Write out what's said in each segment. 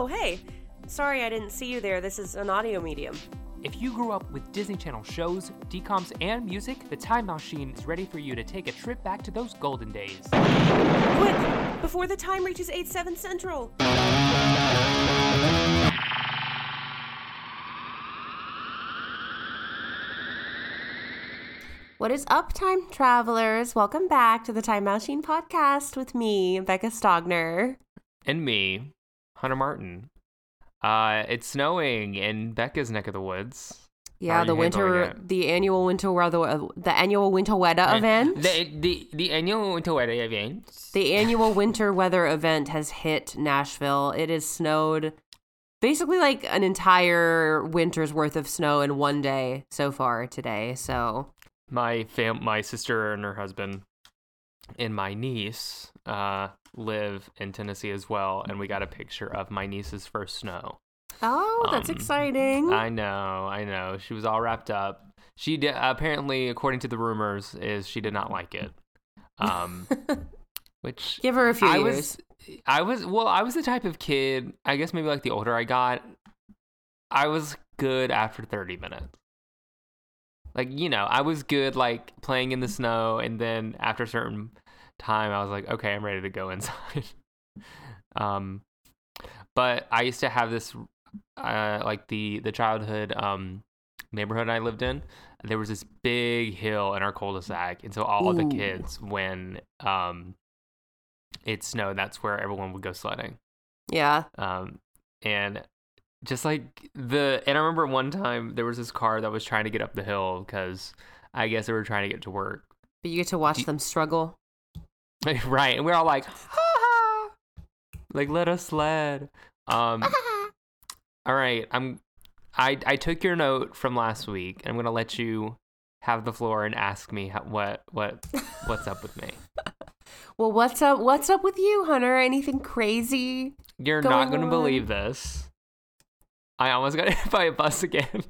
Oh, hey. Sorry I didn't see you there. This is an audio medium. If you grew up with Disney Channel shows, DComs, and music, the Time Mousechine is ready for you to take a trip back to those golden days. Quick! Before the time reaches 8 7 Central! What is up, time travelers? Welcome back to the Time Mousechine podcast with me, Becca Stogner. And me, Hunter Martin. Uh, it's snowing in Becca's neck of the woods. Yeah, the winter, it? the annual winter weather, the annual winter weather event. The, the, the annual winter weather event. The annual winter weather event has hit Nashville. It has snowed basically like an entire winter's worth of snow in one day so far today. So, My fam, my sister and her husband, and my niece, uh, live in Tennessee as well, and we got a picture of my niece's first snow. oh, that's Um, exciting. I know, I know. She was all wrapped up. She did, apparently, according to the rumors, is she did not like it. Um, which Give her a few I years. was, I was well, I was the type of kid. I guess maybe like the older I got, I was good after thirty minutes. Like you know, I was good like playing in the snow, and then after a certain time, I was like, okay, I'm ready to go inside. um, but I used to have this, uh, like the the childhood um neighborhood I lived in. There was this big hill in our cul-de-sac, and so all the kids, when um it snowed, that's where everyone would go sledding. yeah. Um, and just like the, and I remember one time there was this car that was trying to get up the hill because I guess they were trying to get to work. But you get to watch Do- them struggle. right. And we're all like, ha ha, like, let us sled. Um, all right. I'm, I, I took your note from last week and I'm going to let you have the floor and ask me how, what, what, what's up with me. Well, what's up? What's up with you, Hunter? Anything crazy? You're Go not going to on. believe this. I almost got hit by a bus again.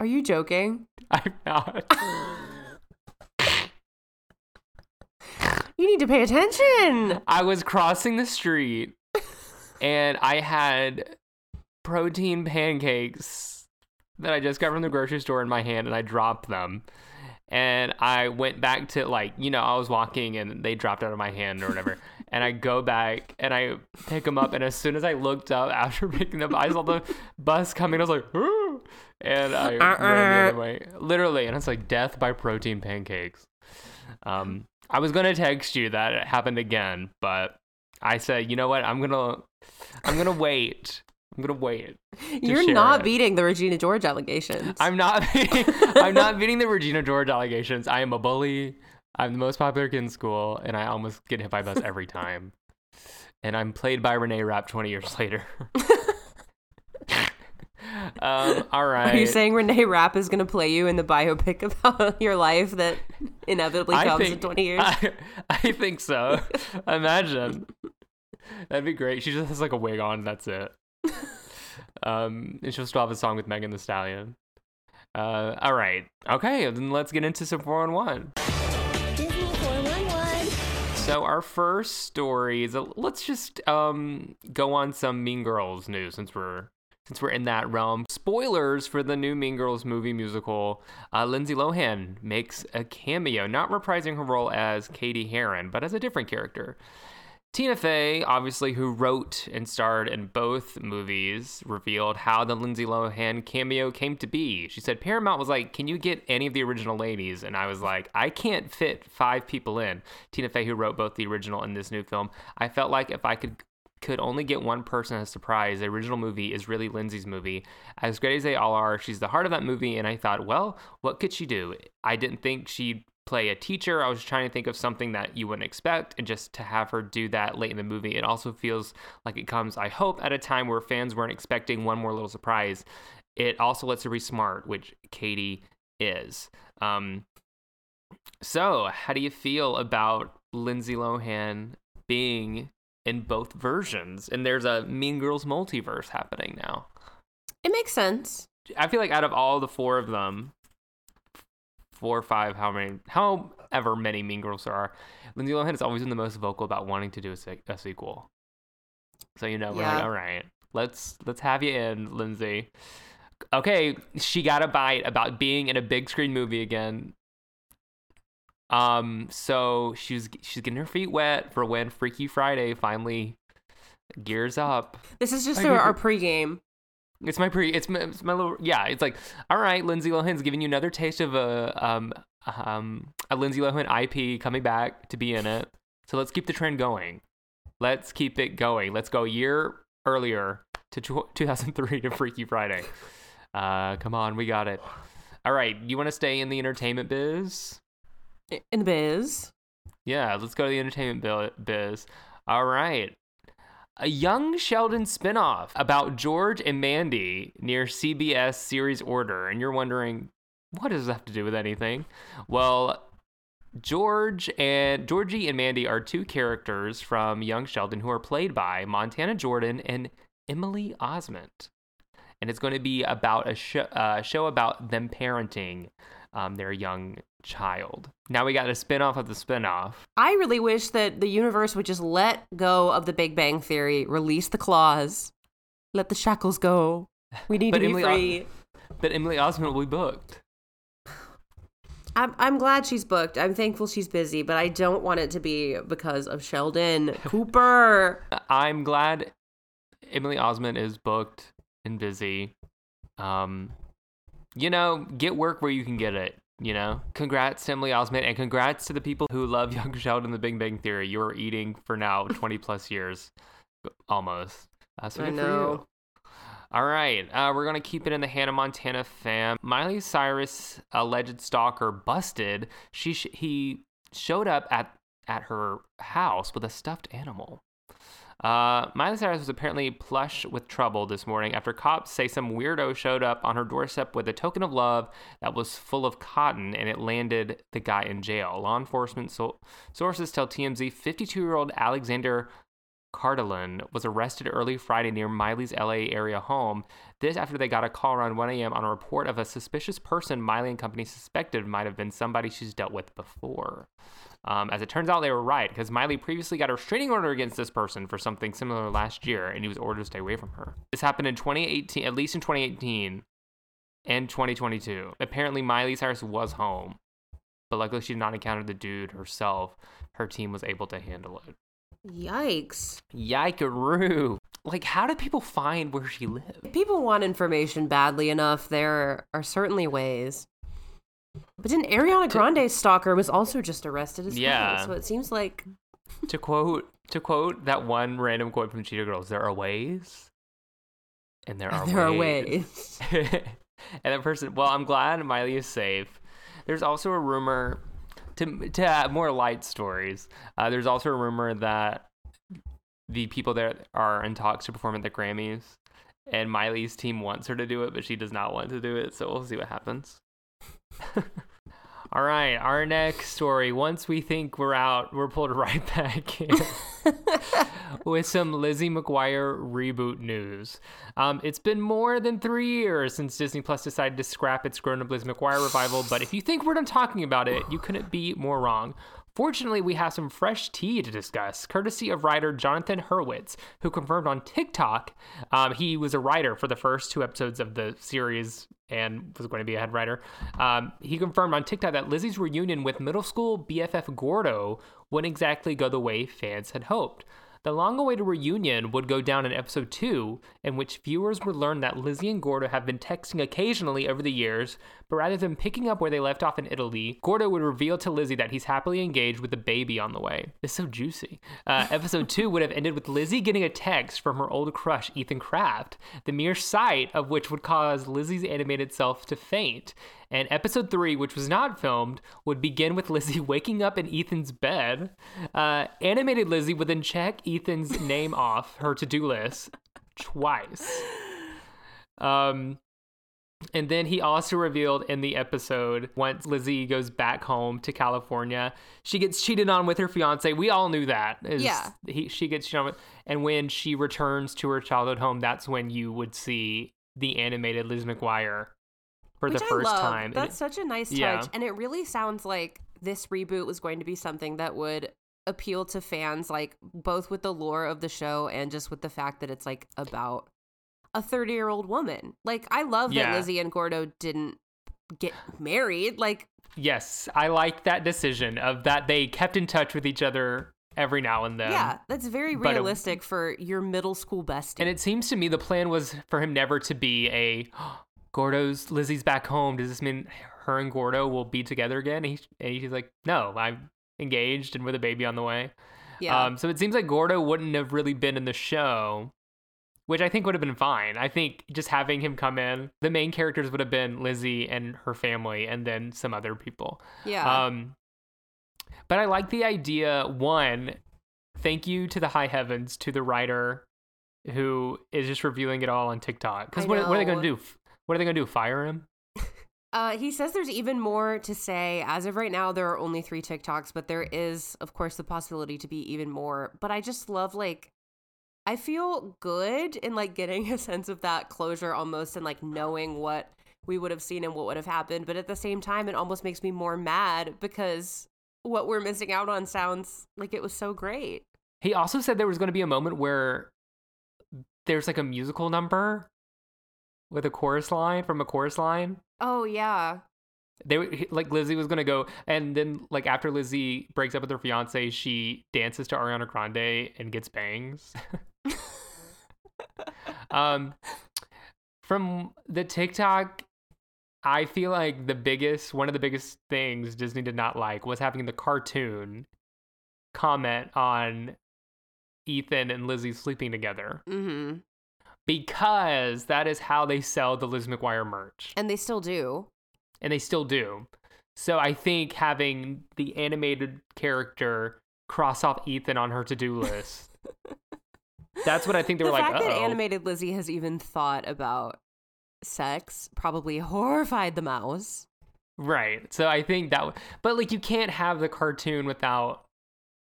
Are you joking? I'm not. You need to pay attention. I was crossing the street and I had protein pancakes that I just got from the grocery store in my hand and I dropped them. And I went back to like, you know, I was walking and they dropped out of my hand or whatever. and I go back and I pick them up. And as soon as I looked up after picking them, I saw the bus coming. I was like, "Ooh," and I ran the other way, literally. And it's like death by protein pancakes. Um, I was gonna text you that it happened again, but I said, you know what? I'm gonna, I'm gonna wait. I'm gonna wait. You're not it. beating the Regina George allegations. I'm not. Beating, I'm not beating the Regina George allegations. I am a bully. I'm the most popular kid in school, and I almost get hit by a bus every time. And I'm played by Renee Rapp 20 years later. um, all right. Are you saying Renee Rapp is going to play you in the biopic about your life that inevitably I comes in 20 years? I, I think so. Imagine. That'd be great. She just has like a wig on. That's it. Um, and she'll still have a song with Megan Thee Stallion. Uh, all right. Okay, then let's get into some 411. Disney 411. So our first story is a, let's just um go on some Mean Girls news since we're since we're in that realm. Spoilers for the new Mean Girls movie musical. Uh, Lindsay Lohan makes a cameo, not reprising her role as Cady Heron, but as a different character. Tina Fey, obviously, who wrote and starred in both movies, revealed how the Lindsay Lohan cameo came to be. She said Paramount was like, Can you get any of the original ladies? And I was like, I can't fit five people in. Tina Fey, who wrote both the original and this new film, I felt like if I could could only get one person as a surprise, the original movie is really Lindsay's movie. As great as they all are, she's the heart of that movie, and I thought, well, what could she do? I didn't think she'd play a teacher. I was trying to think of something that you wouldn't expect, and just to have her do that late in the movie, it also feels like it comes, I hope, at a time where fans weren't expecting one more little surprise. It also lets her be smart, which Cady is. Um, so, how do you feel about Lindsay Lohan being in both versions? And there's a Mean Girls multiverse happening now. it makes sense. I feel like out of all the four of them, four or five, how many, however many Mean Girls there are, Lindsay Lohan has always been the most vocal about wanting to do a, a sequel. So you know, we're Yeah. like, all right, let's let's have you in, Lindsay. Okay, she got a bite about being in a big screen movie again. Um, so she's she's getting her feet wet for when Freaky Friday finally gears up. This is just our, our pregame. It's my pre. It's my, it's my little. Yeah, it's like all right. Lindsay Lohan's giving you another taste of a um um a Lindsay Lohan IP coming back to be in it. So let's keep the trend going. Let's keep it going. Let's go a year earlier to tw 2003 to Freaky Friday. Uh, come on, we got it. All right, you want to stay in the entertainment biz? In the biz. Yeah, let's go to the entertainment biz. All right. A young Sheldon spinoff about George and Mandy near CBS series order. And you're wondering, what does this have to do with anything? Well, George and Georgie and Mandy are two characters from Young Sheldon who are played by Montana Jordan and Emily Osment. And it's going to be about a show, uh, show about them parenting um, their young child. Now we got a spinoff of the spinoff. I really wish that the universe would just let go of the Big Bang Theory, release the claws, let the shackles go. We need to be Emily free. But Emily Osment will be booked. I'm, I'm glad she's booked. I'm thankful she's busy, but I don't want it to be because of Sheldon Cooper. I'm glad Emily Osment is booked and busy. Um, you know, get work where you can get it. You know, congrats to Emily Osment and congrats to the people who love Young Sheldon, The Big Bang Theory. You are eating for now 20 plus years, almost. Uh, so I know. All right, uh, we're gonna keep it in the Hannah Montana fam. Miley Cyrus alleged stalker busted. She sh- he showed up at at her house with a stuffed animal. Uh, Miley Cyrus was apparently plush with trouble this morning after cops say some weirdo showed up on her doorstep with a token of love that was full of cotton and it landed the guy in jail. Law enforcement so- sources tell TMZ 52 year old Alexander Cardillan was arrested early Friday near Miley's LA area home. This after they got a call around 1 a.m. on a report of a suspicious person Miley and company suspected might have been somebody she's dealt with before. Um, as it turns out, they were right because Miley previously got a restraining order against this person for something similar last year, and he was ordered to stay away from her. This happened in 2018, at least in 2018 and 2022. Apparently, Miley Cyrus was home, but luckily she did not encounter the dude herself. Her team was able to handle it. Yikes. Yikeroo. Like, how did people find where she lived? If people want information badly enough, there are certainly ways. But then Ariana Grande's stalker was also just arrested as Yeah. well. So it seems like to quote to quote that one random quote from Cheetah Girls, there are ways, and there are there are ways. ways. and that person, well, I'm glad Miley is safe. There's also a rumor to to add more light stories. Uh, there's also a rumor that the people that are in talks to perform at the Grammys, and Miley's team wants her to do it, but she does not want to do it. So we'll see what happens. All right, our next story. Once we think we're out, we're pulled right back in with some Lizzie McGuire reboot news. Um, it's been more than three years since Disney Plus decided to scrap its grown up Lizzie McGuire revival, but if you think we're done talking about it, you couldn't be more wrong. Fortunately, we have some fresh tea to discuss, courtesy of writer Jonathan Hurwitz, who confirmed on TikTok um, he was a writer for the first two episodes of the series and was going to be a head writer. Um, he confirmed on TikTok that Lizzie's reunion with middle school BFF Gordo wouldn't exactly go the way fans had hoped. The long awaited reunion would go down in episode 2, in which viewers would learn that Lizzie and Gordo have been texting occasionally over the years, but rather than picking up where they left off in Italy, Gordo would reveal to Lizzie that he's happily engaged with a baby on the way. It's so juicy. Uh, episode 2 would have ended with Lizzie getting a text from her old crush, Ethan Kraft, the mere sight of which would cause Lizzie's animated self to faint. And episode three, which was not filmed, would begin with Lizzie waking up in Ethan's bed. Uh, animated Lizzie would then check Ethan's name off her to do list twice. Um, and then he also revealed in the episode once Lizzie goes back home to California, she gets cheated on with her fiance. We all knew that. Yeah. He, she gets cheated on with, and when she returns to her childhood home, that's when you would see the animated Liz McGuire for Which the I first love. time. That's such a nice touch. Yeah. And it really sounds like this reboot was going to be something that would appeal to fans, like both with the lore of the show and just with the fact that it's like about a 30 year old woman. Like, I love Yeah. that Lizzie and Gordo didn't get married. Like, Yes, I like that decision of that they kept in touch with each other every now and then. yeah, that's very but it- realistic for your middle school bestie. And it seems to me the plan was for him never to be a Gordo's Lizzie's back home. Does this mean her and Gordo will be together again? And, he, and he's like, no, I'm engaged and with a baby on the way. yeah. Um, so it seems like Gordo wouldn't have really been in the show, which I think would have been fine. I think just having him come in, the main characters would have been Lizzie and her family, and then some other people. yeah. Um, but I like the idea. One, thank you to the high heavens to the writer who is just reviewing it all on TikTok. Because what, what are they going to do? What are they going to do? Fire him? Uh, he says there's even more to say. As of right now, there are only three TikToks, but there is, of course, the possibility to be even more. But I just love, like, I feel good in, like, getting a sense of that closure almost and, like, knowing what we would have seen and what would have happened. But at the same time, it almost makes me more mad because what we're missing out on sounds like it was so great. He also said there was going to be a moment where there's like a musical number with a chorus line from a chorus line. Oh, yeah. They like Lizzie was gonna go, and then like after Lizzie breaks up with her fiance, she dances to Ariana Grande and gets bangs. um, from the TikTok, I feel like the biggest one of the biggest things Disney did not like was having the cartoon comment on Ethan and Lizzie sleeping together hmm because that is how they sell the Liz McGuire merch And they still do. and they still do. So I think having the animated character cross off Ethan on her to-do list. that's what I think they the were like. The fact that animated Lizzie has even thought about sex probably horrified the mouse. Right. So I think that, but like you can't have the cartoon without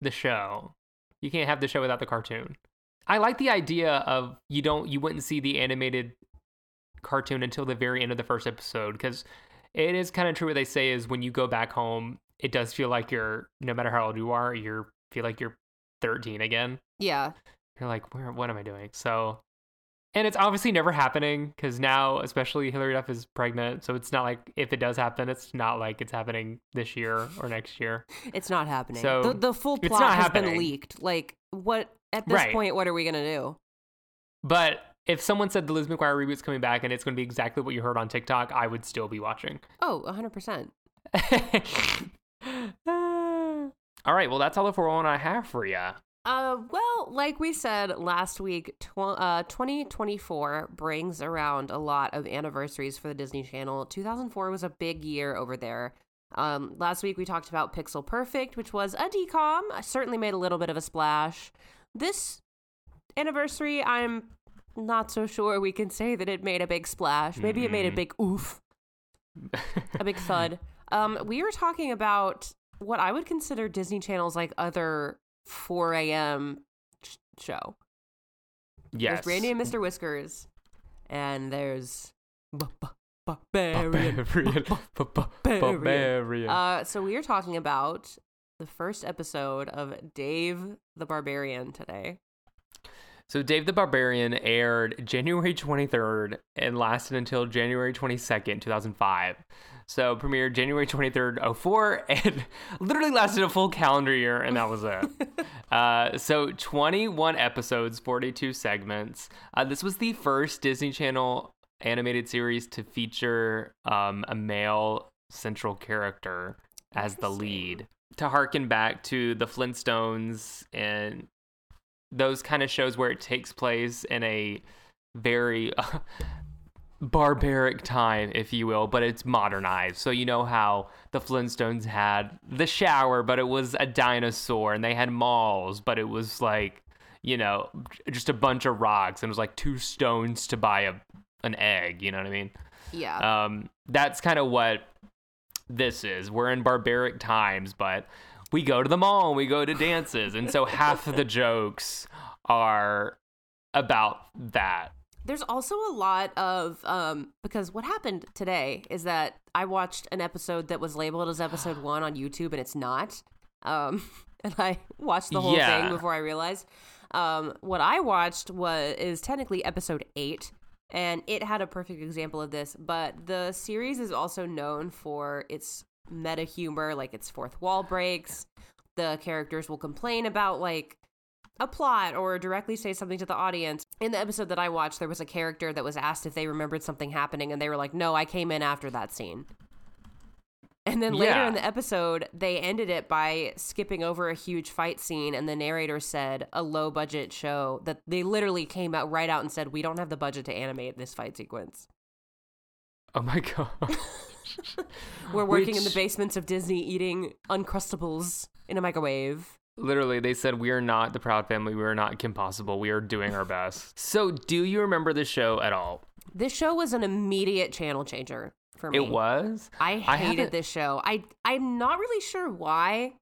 the show. You can't have the show without the cartoon. I like the idea of you don't, you wouldn't see the animated cartoon until the very end of the first episode because it is kind of true what they say is when you go back home, it does feel like you're, no matter how old you are, you feel like you're 13 again. Yeah. You're like, where, what am I doing? So, and it's obviously never happening because now, especially Hilary Duff is pregnant. So it's not like if it does happen, it's not like it's happening this year or next year. It's not happening. So, the, the full plot has been leaked. Like, what at this Right. point? What are we gonna do? But if someone said the Liz McGuire reboot's coming back and it's going to be exactly what you heard on TikTok, I would still be watching. Oh, 100 percent. Ah. all right. Well, that's all the 401 I have for you. Uh, well, like we said last week, tw- uh, 2024 brings around a lot of anniversaries for the Disney Channel. 2004 was a big year over there. Um, last week we talked about Pixel Perfect, which was a decom. Certainly made a little bit of a splash. This anniversary, I'm not so sure we can say that it made a big splash. Maybe it made a Mhm. big oof, a big thud. Um, we were talking about what I would consider Disney Channel's like other 4 a.m. sh- show. yes. There's Brandy and Mr. Whiskers, and there's B- B- Barbarian. Barbarian. Barbarian. Barbarian. Uh, so we are talking about the first episode of Dave the Barbarian today. So Dave the Barbarian aired January 23rd and lasted until January 22nd, 2005. So premiered January 23rd, 04 and literally lasted a full calendar year and that was it. uh, so 21 episodes, 42 segments. Uh, this was the first Disney Channel animated series to feature um, a male central character as the lead. To harken back to the Flintstones and those kind of shows where it takes place in a very barbaric time, if you will, but it's modernized. So you know how the Flintstones had the shower, but it was a dinosaur, and they had malls, but it was like, you know, just a bunch of rocks, and it was like two stones to buy a an egg. You know what I mean? Yeah. Um, that's kind of what this is. We're in barbaric times, but we go to the mall and we go to dances. And so half of the jokes are about that. There's also a lot of um because what happened today is that I watched an episode that was labeled as episode 1 on YouTube and it's not. Um and I watched the whole Yeah. thing before I realized. Um, what I watched was is technically episode eight, and it had a perfect example of this. But the series is also known for its meta humor, like its fourth wall breaks. The characters will complain about like a plot or directly say something to the audience. In the episode that I watched, there was a character that was asked if they remembered something happening, and they were like, "No, I came in after that scene." And then later Yeah. in the episode, they ended it by skipping over a huge fight scene, and the narrator said a low budget show that they literally came out right out and said, "We don't have the budget to animate this fight sequence. Oh my god. We're working in the basements of Disney eating uncrustables in a microwave." Literally, they said we are not the Proud Family. We are not Kim Possible. We are doing our best. So, do you remember the show at all? This show was an immediate channel changer for me. It was. I I hated haven't- this show. I I'm not really sure why.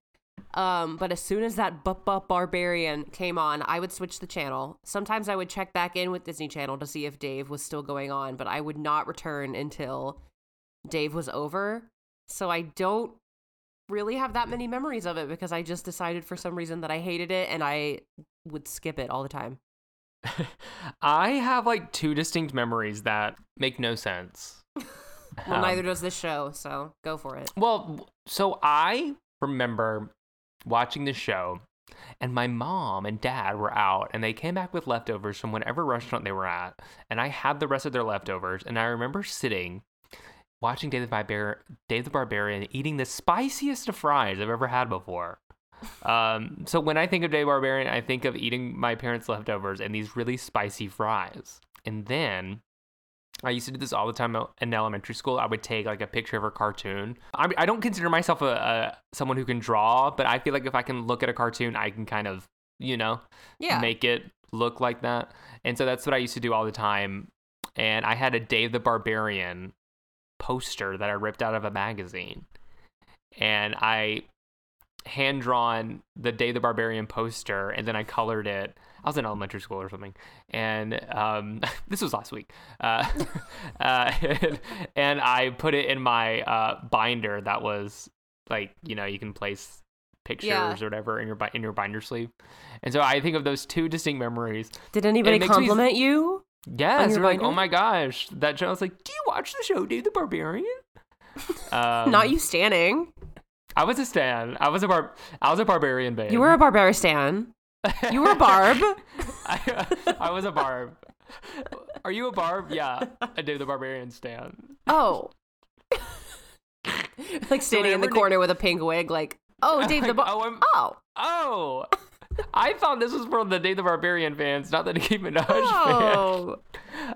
Um, but as soon as that Bup Bup Barbarian came on, I would switch the channel. Sometimes I would check back in with Disney Channel to see if Dave was still going on, but I would not return until Dave was over. So I don't really have that many memories of it because I just decided for some reason that I hated it and I would skip it all the time. I have like two distinct memories that make no sense. Well, Um, neither does this show, so go for it. Well, so I remember watching the show, and my mom and dad were out, and they came back with leftovers from whatever restaurant they were at, and I had the rest of their leftovers, and I remember sitting. Watching Dave the, Barbar- Dave the Barbarian eating the spiciest of fries I've ever had before. Um, so when I think of Dave Barbarian, I think of eating my parents' leftovers and these really spicy fries. And then I used to do this all the time in elementary school. I would take like a picture of a cartoon. I, I don't consider myself a, a someone who can draw, but I feel like if I can look at a cartoon, I can kind of, you know, Yeah. make it look like that. And so that's what I used to do all the time. And I had a Dave the Barbarian poster that I ripped out of a magazine. And I hand drawn the Day the Barbarian poster and then I colored it. I was in elementary school or something. And um, this was last week. Uh, uh, and I put it in my uh, binder that was like, you know, you can place pictures Yeah. or whatever in your in your binder sleeve. And so I think of those two distinct memories. Did anybody makes me- compliment you? Yes, like, oh my gosh, that show. I was like, do you watch the show, Dave the Barbarian? Um, Not you standing. I was a stan. I was a bar. I was a barbarian babe. You were a Barbaristan. You were a Barb. I, I was a barb. Are you a barb? Yeah, I do the barbarian stan. Oh. like standing in the Nick- corner with a pink wig, like, oh, Dave the Bar. oh, I'm, Oh. oh, I thought this was for the Dave the Barbarian fans, not the Nicki Minaj fans. Oh.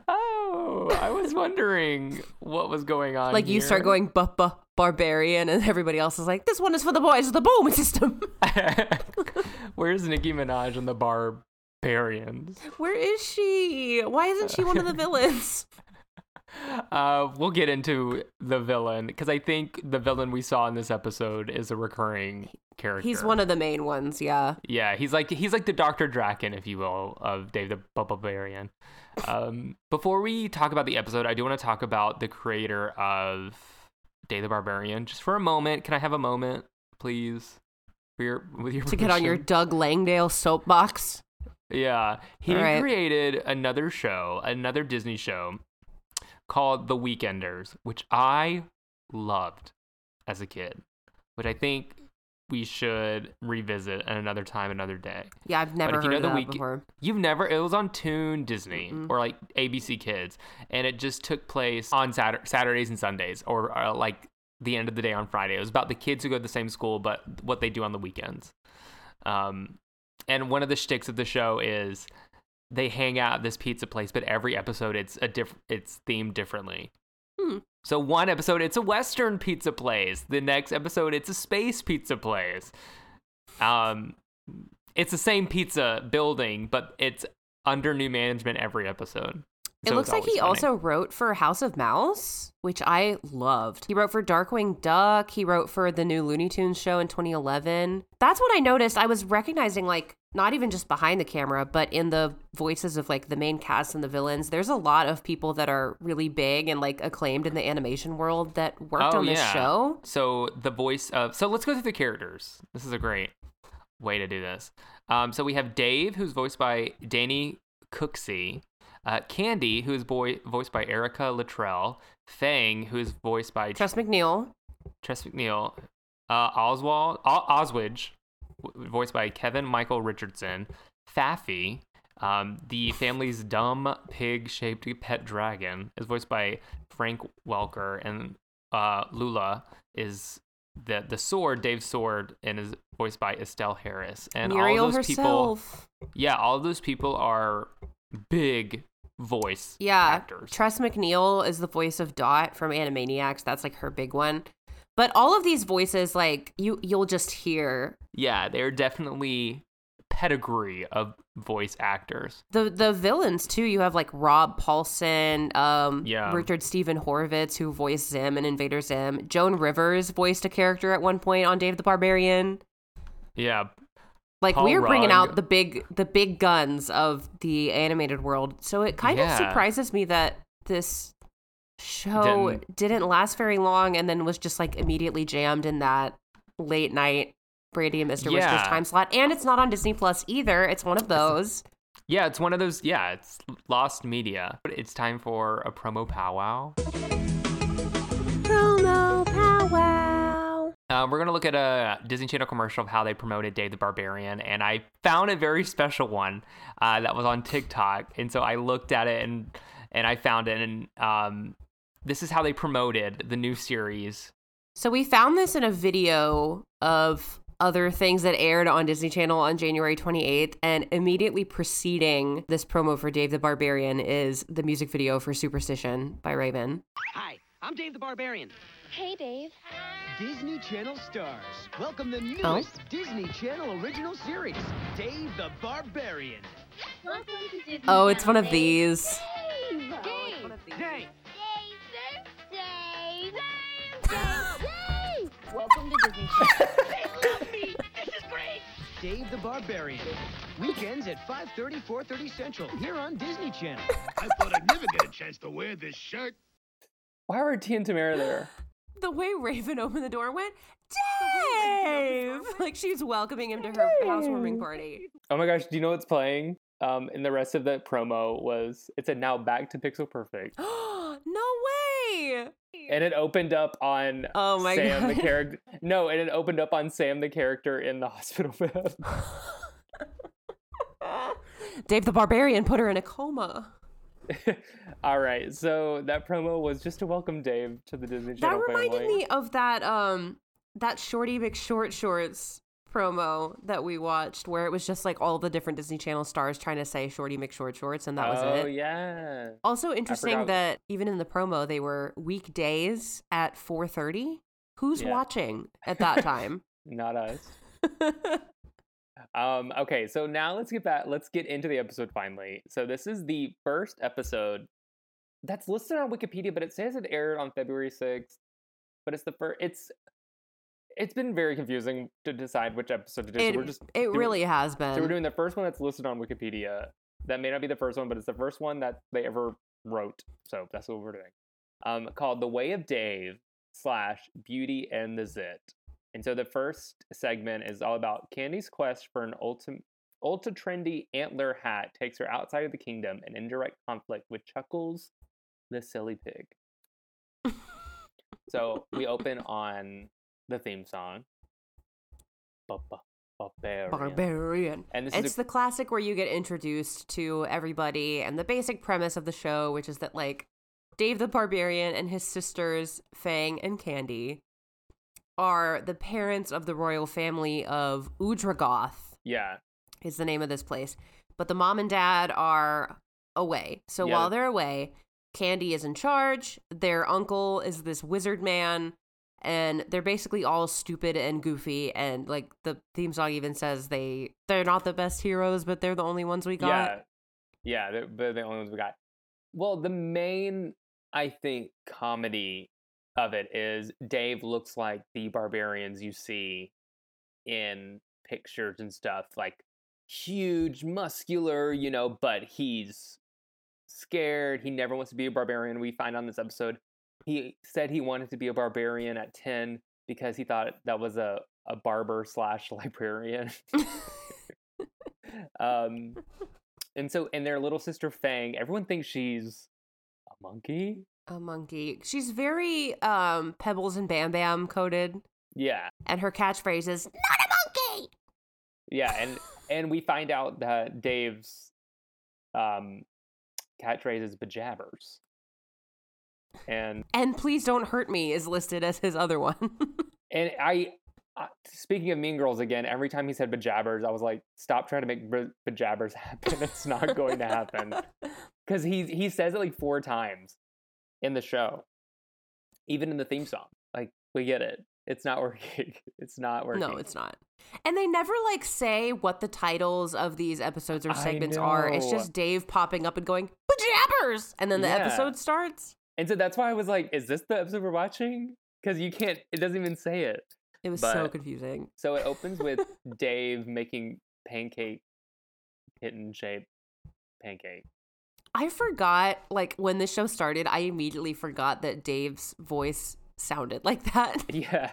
Oh, I was wondering what was going on. Like you start going bu- bu- barbarian, and everybody else is like, this one is for the boys of the boom system. Where's Nicki Minaj and the Barbarians? Where is she? Why isn't she one of the villains? Uh, we'll get into the villain because I think the villain we saw in this episode is a recurring character. He's one of the main ones, yeah. Yeah, he's like he's like the Doctor Drakken, if you will, of Dave the Barbarian. Um, before we talk about the episode, I do want to talk about the creator of Dave the Barbarian. Just for a moment, can I have a moment, please? For your with your To get on your? Doug Langdale soapbox. Yeah, he right. created another show, another Disney show called The Weekenders, which I loved as a kid, which I think we should revisit at another time, another day. Yeah, I've never if you heard know that week- before. You've never, it was on Toon Disney Mm-mm. or like ABC Kids, and it just took place on Satur- Saturdays and Sundays or uh, like the end of the day on Friday. It was about the kids who go to the same school, but what they do on the weekends. Um, and one of the shticks of the show is they hang out at this pizza place, but every episode it's a diff- it's themed differently. Hmm. So one episode it's a Western pizza place. The next episode it's a space pizza place. Um, it's the same pizza building, but it's under new management every episode. It So looks like he funny. also wrote for House of Mouse, which I loved. He wrote for Darkwing Duck. He wrote for the new Looney Tunes show in 2011. That's what I noticed. I was recognizing, like, not even just behind the camera, but in the voices of, like, the main cast and the villains. There's a lot of people that are really big and, like, acclaimed in the animation world that worked Oh, on this yeah. show. So the voice of so let's go through the characters. This is a great. way to do this. Um, so we have Dave, who's voiced by Danny Cooksey. Uh, Candy, who is boy- voiced by Erica Luttrell. Fang, who is voiced by Tress MacNeille. Tress MacNeille. Uh, Oswald, o- Oswidge, voiced by Kevin Michael Richardson. Faffy, um, the family's dumb pig-shaped pet dragon, is voiced by Frank Welker, and uh, Lula is the the sword, Dave's sword, and is voiced by Estelle Harris. And Muriel all those people, yeah, all those people are big voice Yeah. actors. Tress MacNeille is the voice of Dot from Animaniacs. That's like her big one. But all of these voices, like you, you'll just hear yeah, they're definitely pedigree of voice actors. the the villains too. You have like Rob Paulsen, um, Yeah. Richard Steven Horvitz, who voiced Zim in Invader Zim. Joan Rivers voiced a character at one point on Dave the Barbarian. Yeah, Like Paul we're bringing Rugg. out the big the big guns of the animated world. So it kind Yeah. of surprises me that this show Didn't- didn't. last very long and then was just like immediately jammed in that late night Brandy and Mr. Yeah. Whiskers time slot. And it's not on Disney Plus either. It's one of those. yeah, it's one of those. Yeah, it's lost media. But it's time for a promo powwow. Powwow. Uh, we're gonna look at a Disney Channel commercial of how they promoted Dave the Barbarian, and I found a very special one uh, that was on TikTok, and so I looked at it and and I found it, and um, this is how they promoted the new series. So we found this in a video of other things that aired on Disney Channel on January 28th and immediately preceding this promo for Dave the Barbarian is the music video for Superstition by Raven. Hi, I'm Dave the Barbarian. Hey, Dave. Disney Channel stars. Welcome the newest Oh. Disney Channel original series, Dave the Barbarian. Welcome to Disney Oh, it's one of Dave. these. Dave. Dave. Dave. Dave. Dave. Dave. Welcome to Disney Channel. They love me. This is great. Dave the Barbarian. Weekends at 5:30, 4:30 Central here on Disney Channel. I thought I'd never get a chance to wear this shirt. Why were T and Tamara there? The way Raven opened the door went, Dave! Like she's welcoming him to her housewarming party. Oh my gosh, do you know what's playing? Um, and the rest of the promo was it said now back to Pixel Perfect, no way! and it opened up on Oh my Sam the God. character. No, and it opened up on Sam the character in the hospital bed. Dave the Barbarian put her in a coma. All right, so that promo was just to welcome Dave to the Disney Channel. That reminded family. me of that um that Shorty McShort Shorts promo that we watched where it was just like all the different Disney Channel stars trying to say Shorty McShort Shorts and that was oh it. Oh yeah. Also interesting that even in the promo they were weekdays at 4:30. Who's Yeah. watching at that time? Not us. Um, okay, so now let's get back. Let's get into the episode finally. So this is the first episode that's listed on Wikipedia, but it says it aired on February sixth. But it's the first. It's it's been very confusing to decide which episode to do. it so we're just it doing- really has been. so we're doing the first one that's listed on Wikipedia. That may not be the first one, but it's the first one that they ever wrote. So that's what we're doing. Um, called "The Way of Dave" slash "Beauty and the Zit." And so the first segment is all about Candy's quest for an ultra ultra trendy antler hat takes her outside of the kingdom and indirect conflict with Chuckles, the silly pig. so we open on the theme song. Barbarian. Barbarian. And this is It's a- the classic where you get introduced to everybody and the basic premise of the show, which is that like Dave the Barbarian and his sisters Fang and Candy are the parents of the royal family of Udrogoth Yeah. is the name of this place. But the mom and dad are away. So Yeah, while they're away, Candy is in charge. Their uncle is this wizard man. And they're basically all stupid and goofy, and like the theme song even says they they're not the best heroes, but they're the only ones we got. Yeah. Yeah, they're, they're the only ones we got. Well, the main, I think, comedy of it is Dave looks like the barbarians you see in pictures and stuff, like huge, muscular, you know, but he's scared. He never wants to be a barbarian. We find on this episode, he said he wanted to be a barbarian at 10 because he thought that was a a barber slash librarian. um, and so and their little sister Fang, everyone thinks she's a monkey. A monkey. She's very um Pebbles and Bam Bam coded, Yeah, and her catchphrase is "Not a monkey." yeah, and and we find out that Dave's um catchphrase is bejabbers. And And please don't hurt me is listed as his other one. and I, uh, speaking of Mean Girls again, every time he said bejabbers, I was like, stop trying to make be- bejabbers happen. It's not going to happen because he he says it like four times in the show, even in the theme song. Like we get it. It's not working. It's not working. no, it's not. And they never like say what the titles of these episodes or segments are. It's just Dave popping up and going bejabbers, and then the Yeah. episode starts. And so that's why I was like, is this the episode we're watching? Because you can't. It doesn't even say it. It was so confusing. So it opens with Dave making pancake kitten shaped pancake. I forgot, like, when the show started, I immediately forgot that Dave's voice sounded like that. Yeah.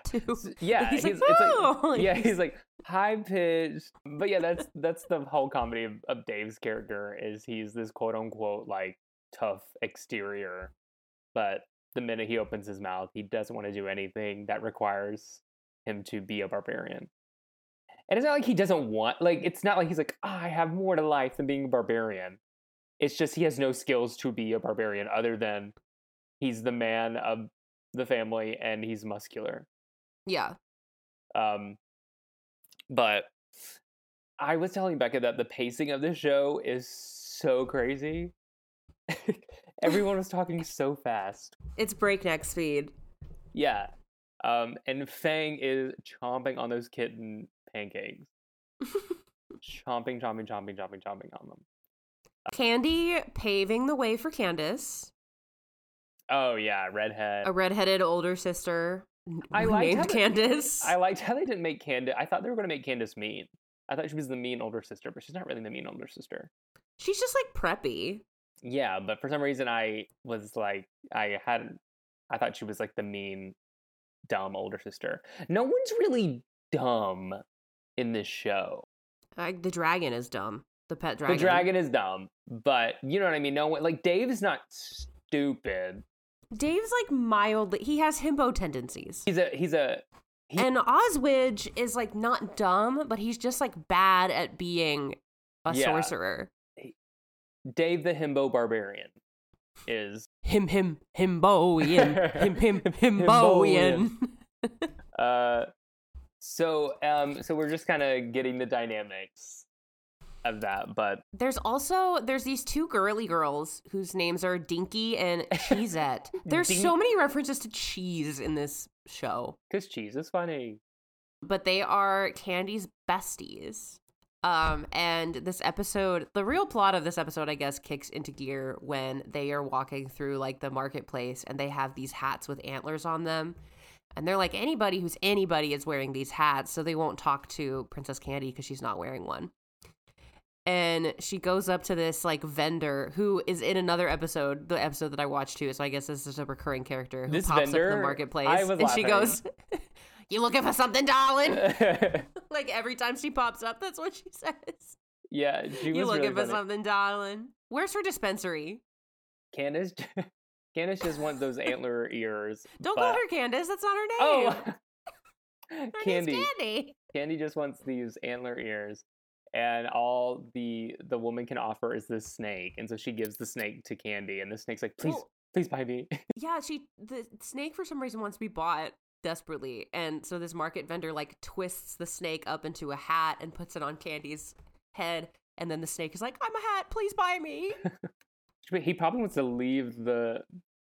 Yeah, He's he's, like, it's "Oh," like yeah, he's- like high pitched. But yeah, that's that's the whole comedy of, of Dave's character is he's this quote unquote like tough exterior, but the minute he opens his mouth, he doesn't want to do anything that requires him to be a barbarian. And it's not like he doesn't want like it's not like he's like "Ah, I have more to life than being a barbarian. It's just he has no skills to be a barbarian other than he's the man of the family and he's muscular. Yeah. Um, but I was telling Becca that the pacing of this show is so crazy. Everyone was talking so fast. It's breakneck speed. Yeah. Um, and Fang is chomping on those kitten pancakes. chomping, chomping, chomping, chomping, chomping on them. Candy paving the way for Candace, Oh yeah, redhead. a redheaded older sister I liked named Candace. I liked how they didn't make Candace. I thought they were going to make Candace mean. I thought she was the mean older sister, but she's not really the mean older sister. She's just like preppy. Yeah, but for some reason I was like I hadn't I thought she was like the mean dumb older sister. No one's really dumb in this show. Like the dragon is dumb. The pet dragon. The dragon is dumb, but you know what I mean? No one like Dave's not stupid. Dave's like mildly. He has himbo tendencies. He's a he's a he- And Oswidge is like not dumb, but he's just like bad at being a Yeah. sorcerer. Dave the himbo barbarian is Him, him, himboian. him, him, himboian. uh so um so we're just kind of getting the dynamics of that, but There's also there's these two girly girls whose names are Dinky and Cheesette. There's Dink- so many references to cheese in this show, cuz cheese is funny. but they are Candy's besties. Um, and this episode, the real plot of this episode, I guess, kicks into gear when they are walking through like the marketplace and they have these hats with antlers on them. And they're like, anybody who's anybody is wearing these hats, so they won't talk to Princess Candy because she's not wearing one. And she goes up to this like vendor who is in another episode, the episode that I watched too. So I guess this is a recurring character who This pops up in the marketplace. I was and she goes, You looking for something, darling? like every time she pops up, that's what she says. yeah, she was You looking really for funny. something, darling? Where's her dispensary? Candace, Candace just wants those antler ears. Don't but- call her Candace. That's not her oh, name. Oh, her Candy. Candy. Candy just wants these antler ears, and all the the woman can offer is this snake, and so she gives the snake to Candy, and the snake's like, "Please, Well- please buy me." Yeah, she the snake for some reason wants to be bought desperately, and so this market vendor like twists the snake up into a hat and puts it on Candy's head, and then the snake is like, "I'm a hat. Please buy me." He probably wants to leave the.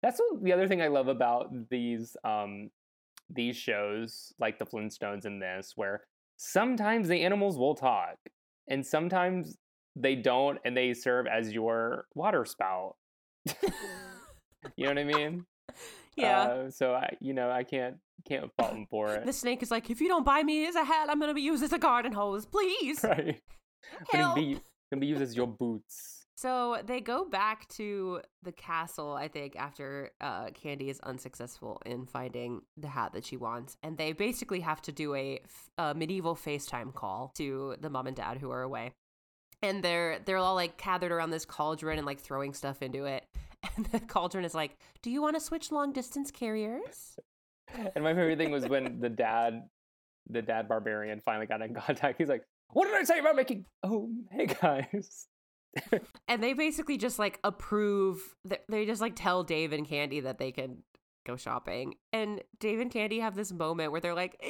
That's what, the other thing I love about these um these shows, like the Flintstones and this, where sometimes the animals will talk, and sometimes they don't, and they serve as your water spout. you know what I mean? yeah. Uh, so I, you know, I can't can't fault him for it. the snake is like, "If you don't buy me as a hat, I'm gonna be used as a garden hose. Please right? help." Gonna be gonna be used as your boots. So they go back to the castle, I think, after uh, Candy is unsuccessful in finding the hat that she wants. And they basically have to do a medieval FaceTime call to the mom and dad who are away. And they're they're all like gathered around this cauldron and like throwing stuff into it. And the cauldron is like, "Do you want to switch long distance carriers?" And my favorite thing was when the dad, the dad barbarian, finally got in contact. He's like, "What did I say about making? Oh, hey guys." And they basically just like approve. They just like tell Dave and Candy that they can go shopping. And Dave and Candy have this moment where they're like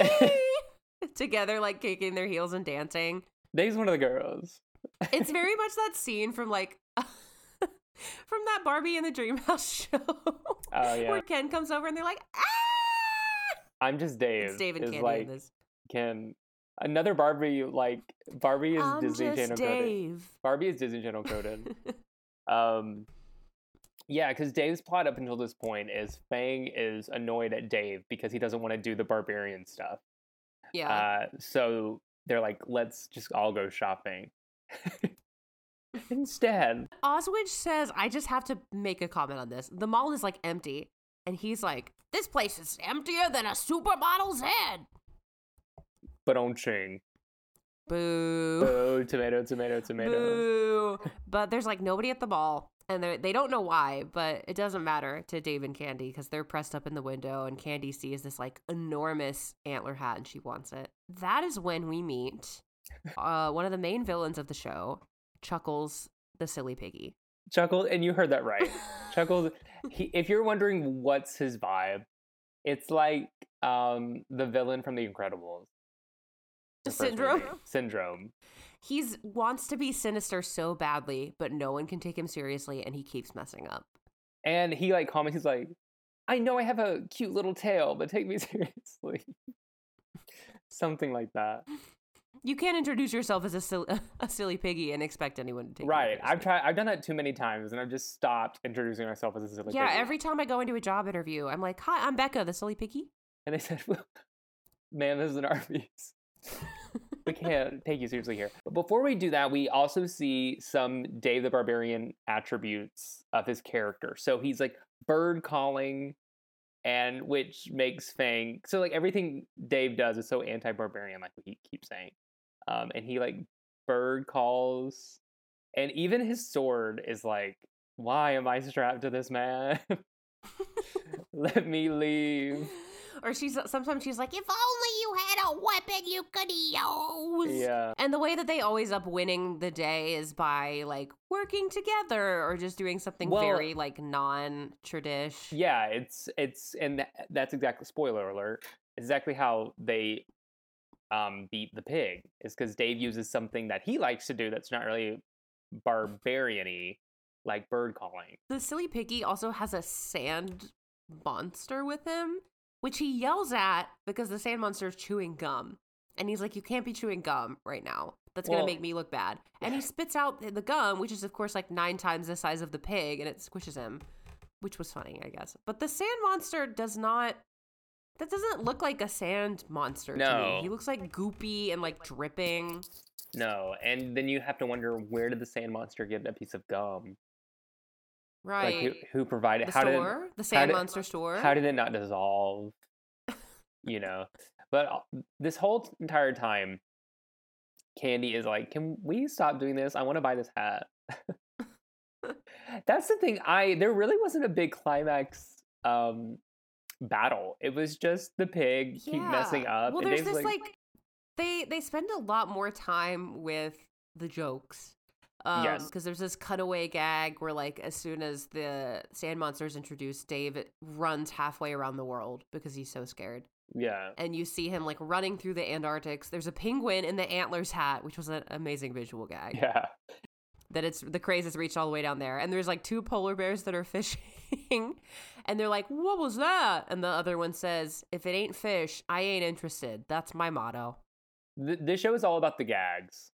together, like kicking their heels and dancing. Dave's one of the girls. It's very much that scene from like from that Barbie and the Dreamhouse show. Oh yeah. Where Ken comes over and they're like, ah! I'm just Dave. It's Dave and Candy like in this. can another Barbie like Barbie is I'm Disney Channel coded. Barbie is Disney Channel coded. um, yeah, because Dave's plot up until this point is Fang is annoyed at Dave because he doesn't want to do the barbarian stuff. yeah. Uh, so they're like, let's just all go shopping. Instead, Oswidge says, I just have to make a comment on this. The mall is like empty. And he's like, This place is emptier than a supermodel's head. But on chain. Boo. Boo, tomato, tomato, tomato. Boo. But there's like nobody at the mall. And they don't know why, but it doesn't matter to Dave and Candy because they're pressed up in the window and Candy sees this like enormous antler hat and she wants it. That is when we meet uh, one of the main villains of the show, Chuckles the Silly Piggy. Chuckles, and you heard that right. Chuckles, he, if you're wondering what's his vibe, it's like um, the villain from The Incredibles. Syndrome? Syndrome. He's wants to be sinister so badly, but no one can take him seriously and he keeps messing up. And he like comments, he's like, I know I have a cute little tail, but take me seriously. Something like that. You can't introduce yourself as a silly, a silly piggy and expect anyone to take Right. I've seriously. tried I've done that too many times and I've just stopped introducing myself as a silly Yeah, piggy. every time I go into a job interview, I'm like, "Hi, I'm Becca, the silly piggy." And they said, well, ma'am, this is an Arby's. We can't take you seriously here. But before we do that, we also see some Dave the Barbarian attributes of his character. So he's like bird calling, and which makes Fang. So like everything Dave does is so anti-barbarian, like he keeps saying. Um, and he like bird calls, and even his sword is like, "Why am I strapped to this man? Let me leave." Or she's sometimes she's like, "If only you had a weapon you could use." Yeah. And the way that they always up winning the day is by like working together or just doing something Well- very like non-tradish. Yeah, it's it's and tha- that's exactly spoiler alert. Exactly how they um beat the pig is because Dave uses something that he likes to do that's not really barbarian-y, like bird calling. The silly piggy also has a sand monster with him, which he yells at because the sand monster is chewing gum. And he's like, You can't be chewing gum right now. That's going to make me look bad. And he spits out the gum, which is, of course, like nine times the size of the pig, and it squishes him, which was funny, I guess. But the sand monster does not. That doesn't look like a sand monster to No. me. He looks like goopy and like dripping. No, and then you have to wonder where did the sand monster get a piece of gum? Right. Like who, who provided? the how store? did the sand did- monster store? how did it not dissolve? you know, but uh, this whole entire time, Candy is like, "Can we stop doing this? I want to buy this hat." That's the thing. I there really wasn't a big climax um battle. It was just the pig keep messing up. Well, there's this like, they they spend a lot more time with the jokes. Um, Yes. because there's this cutaway gag where like as soon as the sand monster is introduced, Dave runs halfway around the world because he's so scared. yeah, And you see him like running through the Antarctics. There's a penguin in the antlers hat, which was an amazing visual gag. yeah, That it's the craze has reached all the way down there. And there's like two polar bears that are fishing. and they're like, What was that? And the other one says, If it ain't fish, I ain't interested. That's my motto. Th- this show is all about the gags.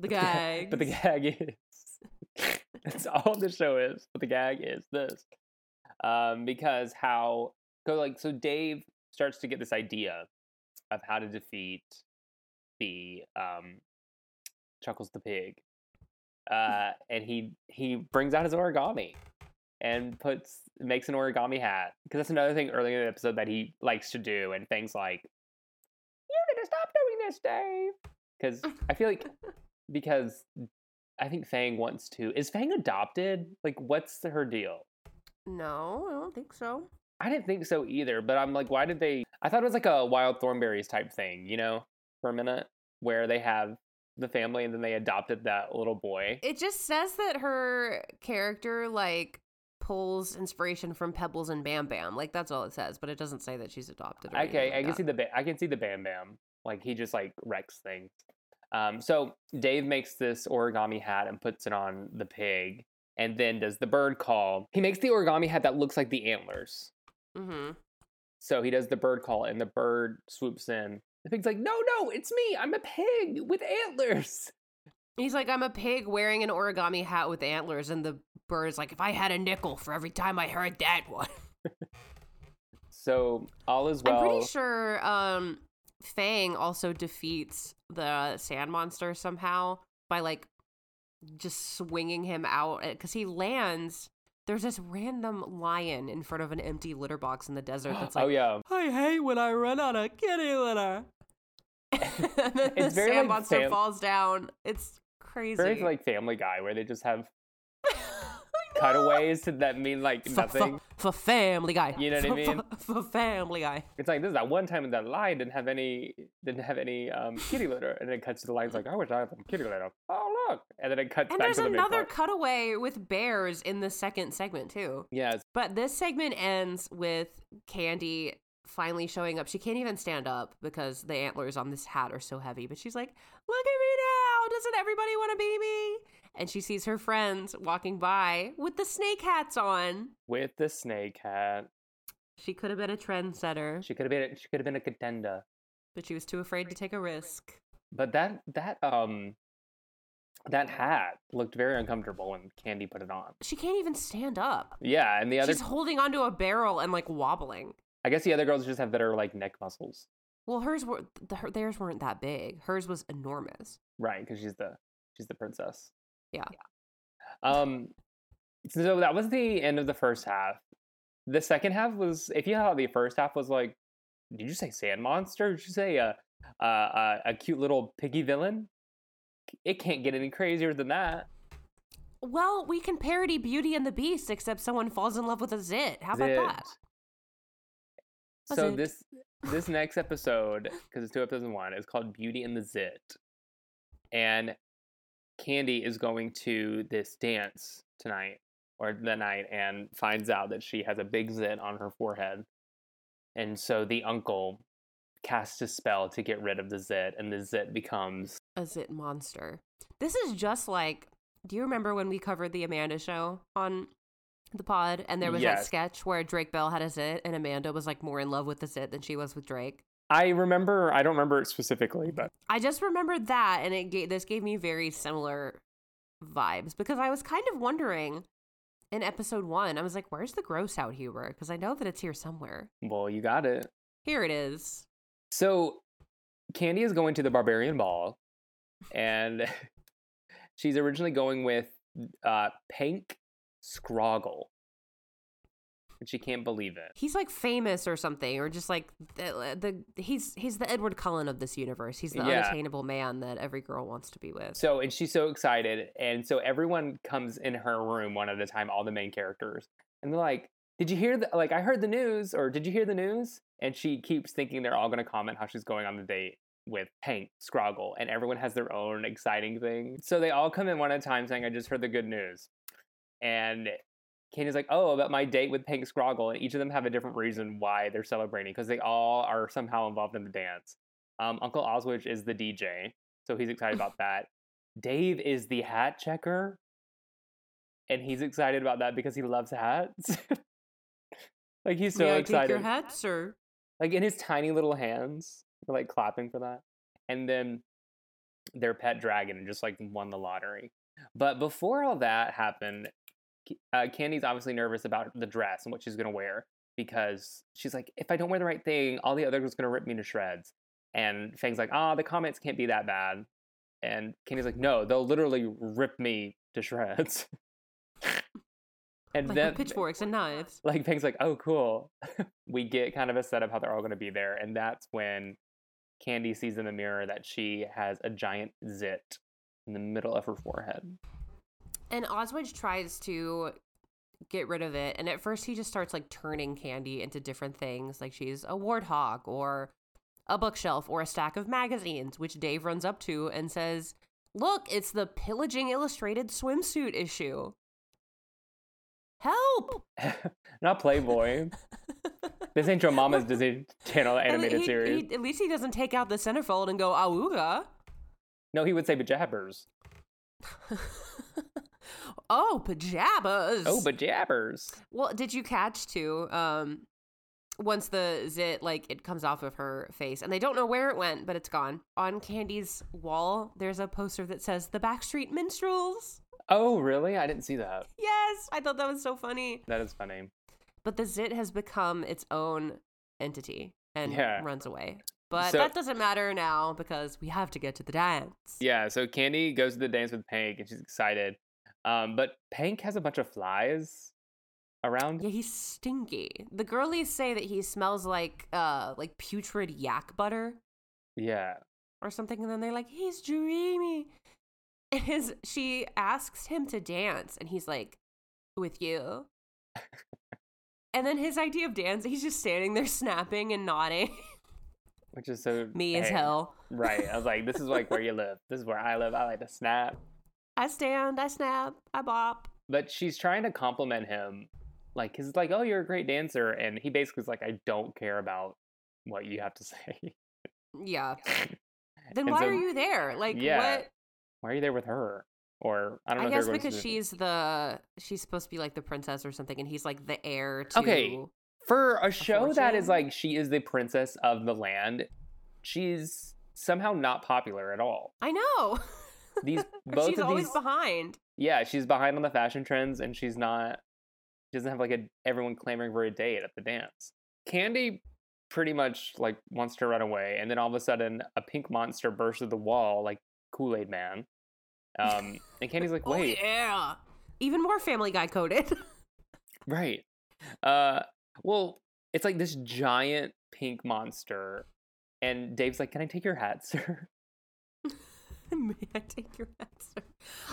The gag. but the gag is that's all the show is. But the gag is this, um, because how go like so Dave starts to get this idea of how to defeat the um, Chuckles the pig, uh, and he he brings out his origami and puts makes an origami hat because that's another thing earlier in the episode that he likes to do and things like you need to stop doing this dave because i feel like because i think fang wants to is fang adopted like what's her deal No, I don't think so. i didn't think so either but i'm like why did they i thought it was like a wild thornberries type thing you know for a minute where they have the family and then they adopted that little boy It just says that her character like pulls inspiration from Pebbles and Bam Bam. Like that's all it says, but it doesn't say that she's adopted. Okay, anything I like can see the ba- I can see the Bam Bam. Like he just like wrecks things. Um, so Dave makes this origami hat and puts it on the pig, and then does the bird call. He makes the origami hat that looks like the antlers. Mm-hmm. So he does the bird call, and the bird swoops in. The pig's like, "No, no, it's me. I'm a pig with antlers." He's like, I'm a pig wearing an origami hat with antlers, and the bird's like, if I had a nickel for every time I heard that one. So all is well. I'm pretty sure um, Fang also defeats the sand monster somehow by like just swinging him out because he lands. There's this random lion in front of an empty litter box in the desert that's oh, like, oh yeah, I hate when I run out of kitty litter. and then the sand like, monster fam- falls down. It's crazy. very like Family Guy, where they just have cutaways that mean like for, nothing. for, for Family Guy. You know what I mean? For, for Family Guy. It's like this is that one time that lion didn't have any didn't have any um, kitty litter, and then it cuts to the lion's like, I wish I had some kitty litter. Oh look, and then it cuts And back there's to the another cutaway with bears in the second segment too. Yes. But this segment ends with Candy finally showing up. She can't even stand up because the antlers on this hat are so heavy. But she's like, "Look at me now! Doesn't everybody want to be me?" And she sees her friends walking by with the snake hats on. with the snake hat. She could have been a trendsetter, She could have been she could have been a contender, but she was too afraid to take a risk. but that that um that hat looked very uncomfortable when Candy put it on. She can't even stand up. Yeah, and the other She's holding onto a barrel and like wobbling. I guess the other girls just have better like neck muscles, Well, hers were the, her, theirs weren't that big. Hers was enormous. right? Because she's the she's the princess. Yeah. Um, so that was the end of the first half. The second half was, if you thought the first half was like, did you say sand monster? Did you say a a, a, a cute little piggy villain? It can't get any crazier than that. Well, we can parody Beauty and the Beast, except someone falls in love with a zit. How about Zit. that? So zit. this this next episode, because it's two episodes in one, is called Beauty and the Zit, and Candy is going to this dance tonight or the night and finds out that she has a big zit on her forehead, and so the uncle casts a spell to get rid of the zit, and the zit becomes A zit monster. This is just like. Do you remember when we covered the Amanda show on the pod, and there was that sketch where Drake Bell had a zit, and Amanda was like more in love with the zit than she was with Drake. I remember. I don't remember it specifically, but I just remembered that, and it gave, this gave me very similar vibes because I was kind of wondering in episode one, I was like, "Where's the gross out humor?" Because I know that it's here somewhere. well, you got it. Here it is. So Candy is going to the Barbarian Ball, and she's originally going with uh, Pink Scroggle. And she can't believe it. He's like famous or something, or just like the, the he's he's the Edward Cullen of this universe. He's the Yeah. unattainable man that every girl wants to be with. So, and she's so excited. And so everyone comes in her room one at a time, all the main characters. And they're like, Did you hear the, like, I heard the news, or did you hear the news? And she keeps thinking they're all going to comment how she's going on the date with Hank Scroggle. And everyone has their own exciting thing. So they all come in one at a time saying, I just heard the good news. And Candy's like, oh, about my date with Pink Scroggle, and each of them have a different reason why they're celebrating because they all are somehow involved in the dance. Um, Uncle Oswidge is the DJ, so he's excited about that. Dave is the hat checker, and he's excited about that because he loves hats. like he's so May I excited, take your hat, sir? like in his tiny little hands, like clapping for that. And then their pet dragon just like won the lottery. But before all that happened, uh, Candy's obviously nervous about the dress and what she's gonna wear because she's like, if I don't wear the right thing, all the other girls gonna rip me to shreds. And Fang's like, ah, the comments can't be that bad. And Candy's like, no, they'll literally rip me to shreds. and Like then pitchforks and knives. like Fang's like, oh, cool. we get kind of a setup how they're all going to be there, and that's when Candy sees in the mirror that she has a giant zit in the middle of her forehead. And Oswidge tries to get rid of it. And at first, he just starts like turning Candy into different things. Like she's a warthog or a bookshelf or a stack of magazines, which Dave runs up to and says, Look, it's the pillaging illustrated swimsuit issue. Help! Not Playboy. this ain't your mama's Disney Channel animated he- series. he- at least he doesn't take out the centerfold and go, Awooga. No, he would say bejabbers. oh, pajamas. Oh, bejabbers. Well, did you catch too? Um, once the zit like it comes off of her face, and they don't know where it went, but it's gone. On Candy's wall, there's a poster that says "The Backstreet Minstrels." Oh, really? I didn't see that. Yes, I thought that was so funny. That is funny. But the zit has become its own entity and Yeah. runs away. But So- that doesn't matter now because we have to get to the dance. Yeah, so Candy goes to the dance with Pink and she's excited. Um, but Pink has a bunch of flies around. Yeah, he's stinky. The girlies say that he smells like uh like putrid yak butter. Yeah. or something and then they're like he's dreamy and his she asks him to dance and he's like with you and then his idea of dance he's just standing there snapping and nodding Which is so me as hell Right. I was like, this is like where you live. This is where I live. I like to snap. I stand i snap i bop But she's trying to compliment him. Like, he's like, oh, you're a great dancer. And he basically is like, I don't care about what you have to say. yeah then And why so- are you there like Yeah, what Why are you there with her? Or I don't know i guess because to- she's the she's supposed to be like the princess or something and he's like the heir to Okay. For a show that is like she is the princess of the land, she's somehow not popular at all. i know These both she's of always these behind Yeah, she's behind on the fashion trends and she's not she doesn't have like a everyone clamoring for a date at the dance. Candy pretty much like wants to run away and then all of a sudden a pink monster bursts through the wall like Kool-Aid man. Um and Candy's like, oh "Wait, yeah even more family guy coded right. Uh well, it's like this giant pink monster and Dave's like, "Can I take your hat, sir?" May I take your answer?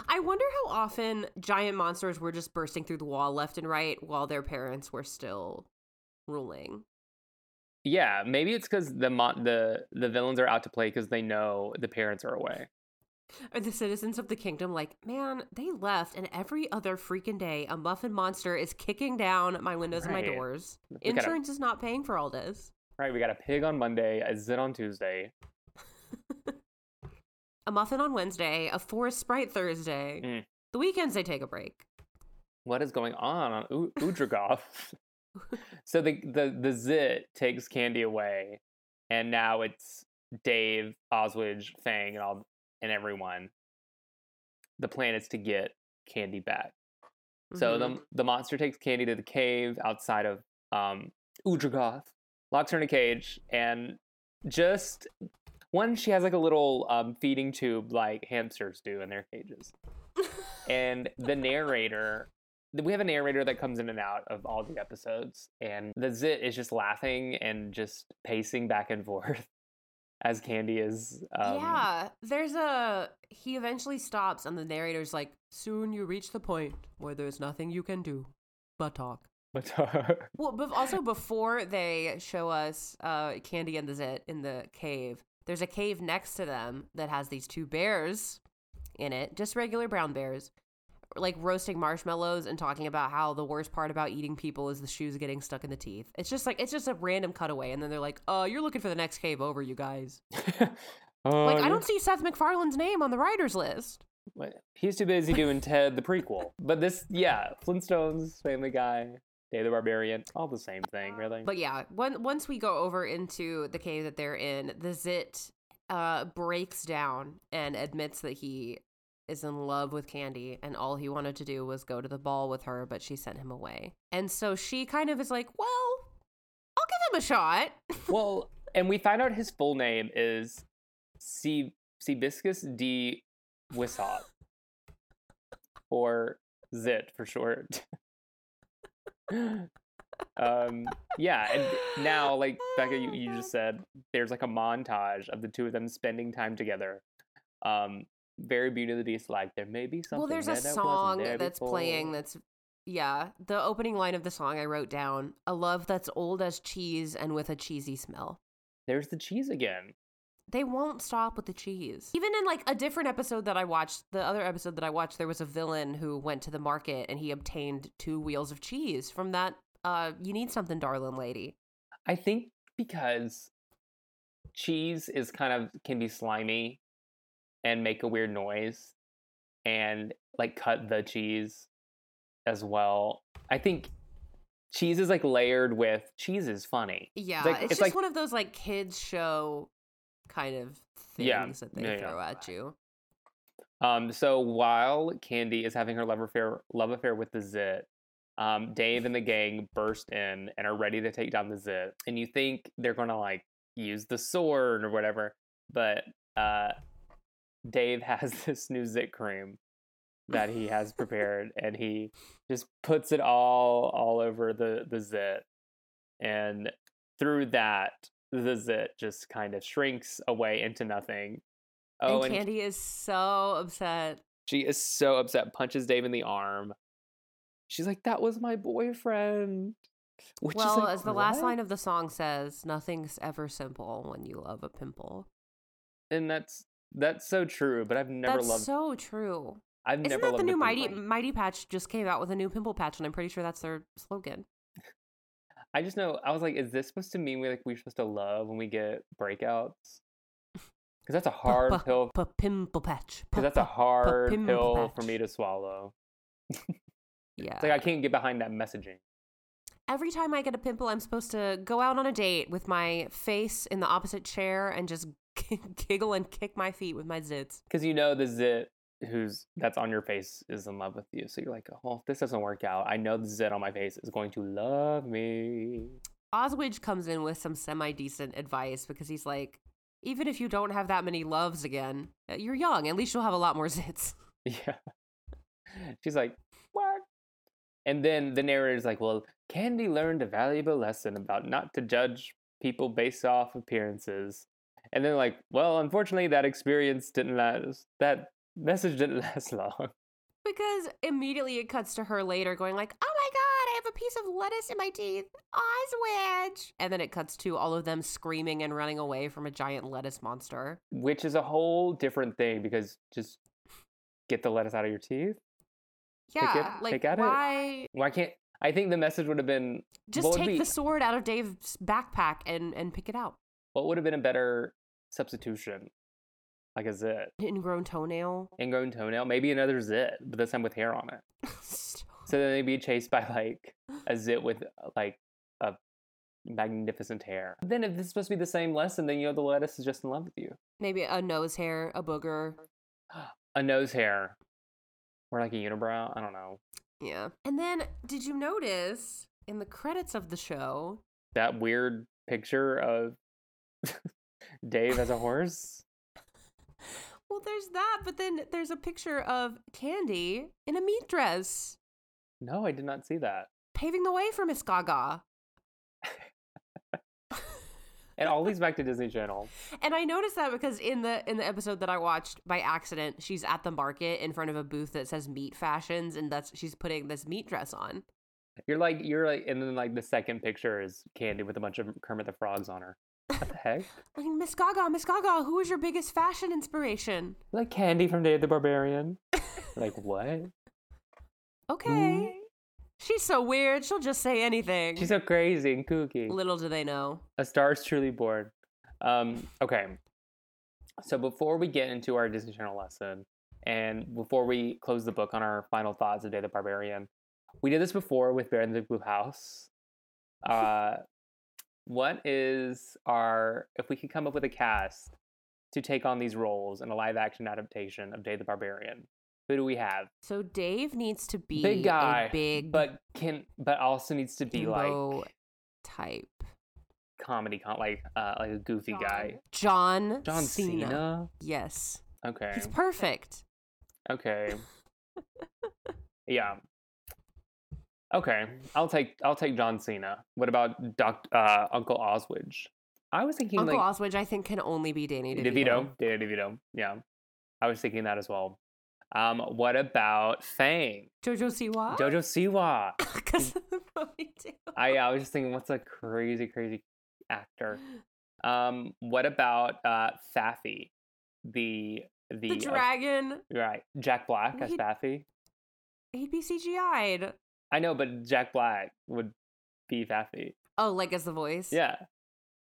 I wonder how often giant monsters were just bursting through the wall left and right while their parents were still ruling. Yeah, maybe it's cuz the mon- the the villains are out to play cuz they know the parents are away. Are the citizens of the kingdom like, man, they left, and every other freaking day, a muffin monster is kicking down my windows and my doors. We gotta- Insurance is not paying for all this. Right, we got a pig on Monday, a zit on Tuesday. A muffin on Wednesday, a forest sprite Thursday. Mm. The weekends they take a break. What is going on on U- Udrogoth? so the, the the zit takes Candy away, and now it's Dave, Oswidge, Fang, and all and everyone. The plan is to get Candy back. So Mhm. the the monster takes Candy to the cave outside of um, Udrogoth, locks her in a cage, and just one she has like a little um, feeding tube like hamsters do in their cages. and the narrator, we have a narrator that comes in and out of all the episodes, and the zit is just laughing and just pacing back and forth as Candy is. Um, yeah, there's a. He eventually stops, and the narrator's like, "Soon you reach the point where there's nothing you can do but talk." But talk. Well, but also before they show us uh, Candy and the Zit in the cave, there's a cave next to them that has these two bears in it, just regular brown bears, like roasting marshmallows and talking about how the worst part about eating people is the shoes getting stuck in the teeth. It's just like it's just a random cutaway, and then they're like, "Uh, you're looking for the next cave over, you guys." Oh, Like, I don't see Seth MacFarlane's name on the writers list. He's too busy doing Ted the prequel. But this, yeah, Flintstones, Family Guy, Dave the Barbarian, all the same thing, really. But yeah, when, once we go over into the cave that they're in, the Zit uh, breaks down and admits that he is in love with Candy and all he wanted to do was go to the ball with her, but she sent him away. And so she kind of is like, well, I'll give him a shot. well, and we find out his full name is C- Seabiscus D. Wissop, or Zit for short. um, yeah, and now, like Becca, you, you just said, there's like a montage of the two of them spending time together. Um, very Beauty and the Beast like there may be something. well, there's a that song that's playing that's yeah. The opening line of the song I wrote down: "A love that's old as cheese and with a cheesy smell." There's the cheese again. They won't stop with the cheese. Even in like a different episode that I watched, the other episode that I watched, there was a villain who went to the market and he obtained two wheels of cheese from that. Uh, you need something, darling lady. I think because cheese is kind of can be slimy and make a weird noise and like cut the cheese as well. I think cheese is like layered with cheese is funny. Yeah, like- it's, it's just like- one of those like kids show kind of things Yeah, that they yeah, yeah. throw at you. Um, so while Candy is having her love affair, love affair with the Zit, um, Dave and the gang burst in and are ready to take down the Zit. And you think they're gonna like use the sword or whatever, but uh, Dave has this new Zit cream that he has prepared, and he just puts it all all over the the Zit, and through that, the Zit just kind of shrinks away into nothing. Oh, and Candy is so upset. she is so upset, punches Dave in the arm. She's like, "That was my boyfriend." Which well, is like, as the last line of the song says, nothing's ever simple when you love a pimple. and that's that's so true. But I've never That's loved. so true. I've Isn't never that loved the a new Mighty. Mighty Patch just came out with a new pimple patch, and I'm pretty sure that's their slogan. I just know. I was like, "Is this supposed to mean we like we're supposed to love when we get breakouts?" Because that's a hard pa- pill. pa- Pimple patch. Because that's a hard pimple pill for me to swallow. Yeah. It's like I can't get behind that messaging. Every time I get a pimple, I'm supposed to go out on a date with my face in the opposite chair and just giggle and kick my feet with my zits. Because you know the zit who's that's on your face is in love with you. So you're like, oh, if this doesn't work out, I know the zit on my face is going to love me. Oswidge comes in with some semi decent advice because he's like, even if you don't have that many loves again, uh, you're young. At least you'll have a lot more zits. Yeah. She's like, what? And then the narrator's like, well, Candy learned a valuable lesson about not to judge people based off appearances. And then like, well, unfortunately that experience didn't last that message didn't last long. Because immediately it cuts to her later going like, "Oh my god, I have a piece of lettuce in my teeth, Oswidge!" And then it cuts to all of them screaming and running away from a giant lettuce monster. Which is a whole different thing because just get the lettuce out of your teeth. Pick it- Yeah, like pick at it. why? Why can't I think the message would have been Just take be- the sword out of Dave's backpack and and pick it out. what would have been a better substitution? Like a zit. Ingrown toenail. Ingrown toenail, maybe another zit, but this time with hair on it. So then they'd be chased by like a zit with like a magnificent hair. Then if this is supposed to be the same lesson, then you know the lettuce is just in love with you. Maybe a nose hair, a booger. A nose hair. Or like a unibrow. I don't know. Yeah. And then, did you notice in the credits of the show? That weird picture of Dave as a horse. Well, there's that, but then there's a picture of Candy in a meat dress, No, I did not see that. paving the way for Miss Gaga. And all these back to Disney Channel. And I noticed that because in the in the episode that I watched by accident, she's at the market in front of a booth that says meat fashions, and that's she's putting this meat dress on. You're like you're like and then like the second picture is Candy with a bunch of Kermit the Frogs on her. What the heck? Like Miss Gaga, Miss Gaga, who is your biggest fashion inspiration? like Candy from Day of the Barbarian. like what? Okay, she's so weird. She'll just say anything. She's so crazy and kooky. Little do they know. A star is truly born. Um, okay. So before we get into our Disney Channel lesson, and before we close the book on our final thoughts of Day of the Barbarian, we did this before with Bear in the Blue House. Uh, what is our if we could come up with a cast to take on these roles in a live action adaptation of Dave the Barbarian? Who do we have? So Dave needs to be big guy, a big but can but also needs to be like type. comedy, con- like uh, like a goofy guy. John John Cena. Cena. Yes. Okay. He's perfect. Okay. yeah. Okay, I'll take I'll take John Cena. What about Doc uh, Uncle Oswidge? I was thinking Uncle like Oswidge, I think, can only be Danny DeVito. DeVito, Danny DeVito. Yeah, I was thinking that as well. Um, what about Fang? Jojo Siwa? Jojo Siwa. Because of the ponytail. I I was just thinking, what's a crazy crazy actor? Um, what about uh Faffy, the the, The uh, dragon. right Jack Black as He- Faffy? He'd be CGI'd. I know, but Jack Black would be Faffy. Oh, like as the voice? Yeah,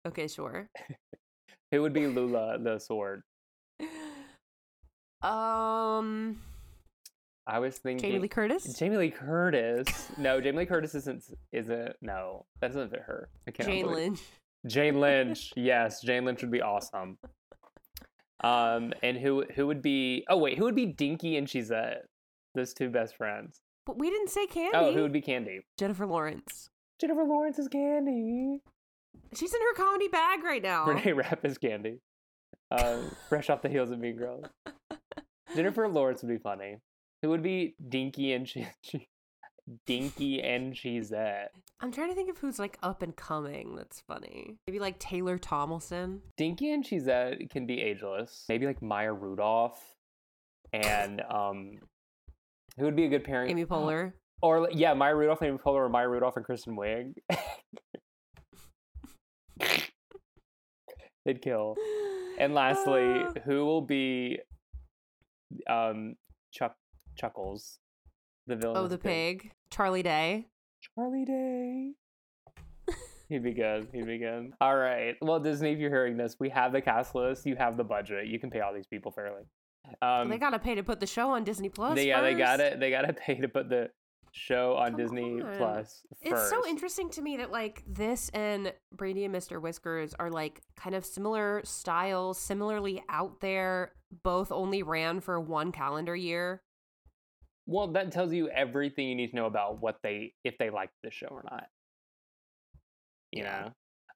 Okay, sure. who would be Lula the sword? Um, I was thinking Jamie Lee Curtis? Jamie Lee Curtis. No, Jamie Lee Curtis isn't isn't no. That doesn't fit her. I cannot Jane believe- Lynch. Jane Lynch. yes, Jane Lynch would be awesome. Um, and who who would be? Oh wait, who would be Dinky and Cheezette? Those two best friends. But we didn't say Candy. Oh, who would be Candy? Jennifer Lawrence. Jennifer Lawrence is Candy. She's in her comedy bag right now. Renee Rapp is Candy. Uh, fresh off the heels of Mean Girls. Jennifer Lawrence would be funny. Who would be Dinky and che- che- Dinky and Cheezette? I'm trying to think of who's like up and coming. That's funny. Maybe like Taylor Tomlinson. Dinky and Cheezette can be ageless. Maybe like Maya Rudolph. And um who would be a good parent? Amy Poehler. Or yeah, Maya Rudolph and Amy Poehler or Maya Rudolph and Kristen Wiig. They'd kill. And lastly, Ah. who will be um Chuck Chuckles, the villain? oh, the pig. Charlie Day. Charlie Day. He'd be good. He'd be good. All right. Well, Disney, if you're hearing this, we have the cast list. You have the budget. You can pay all these people fairly. Um, they gotta pay to put the show on Disney Plus. they, yeah, they got first. it. They got to pay to put the show on Come Disney on. Plus It's so interesting to me that like this and Brandy and Mr. Whiskers are like kind of similar styles, similarly out there. Both only ran for one calendar year. Well, that tells you everything you need to know about what they if they liked the show or not. You Yeah. know.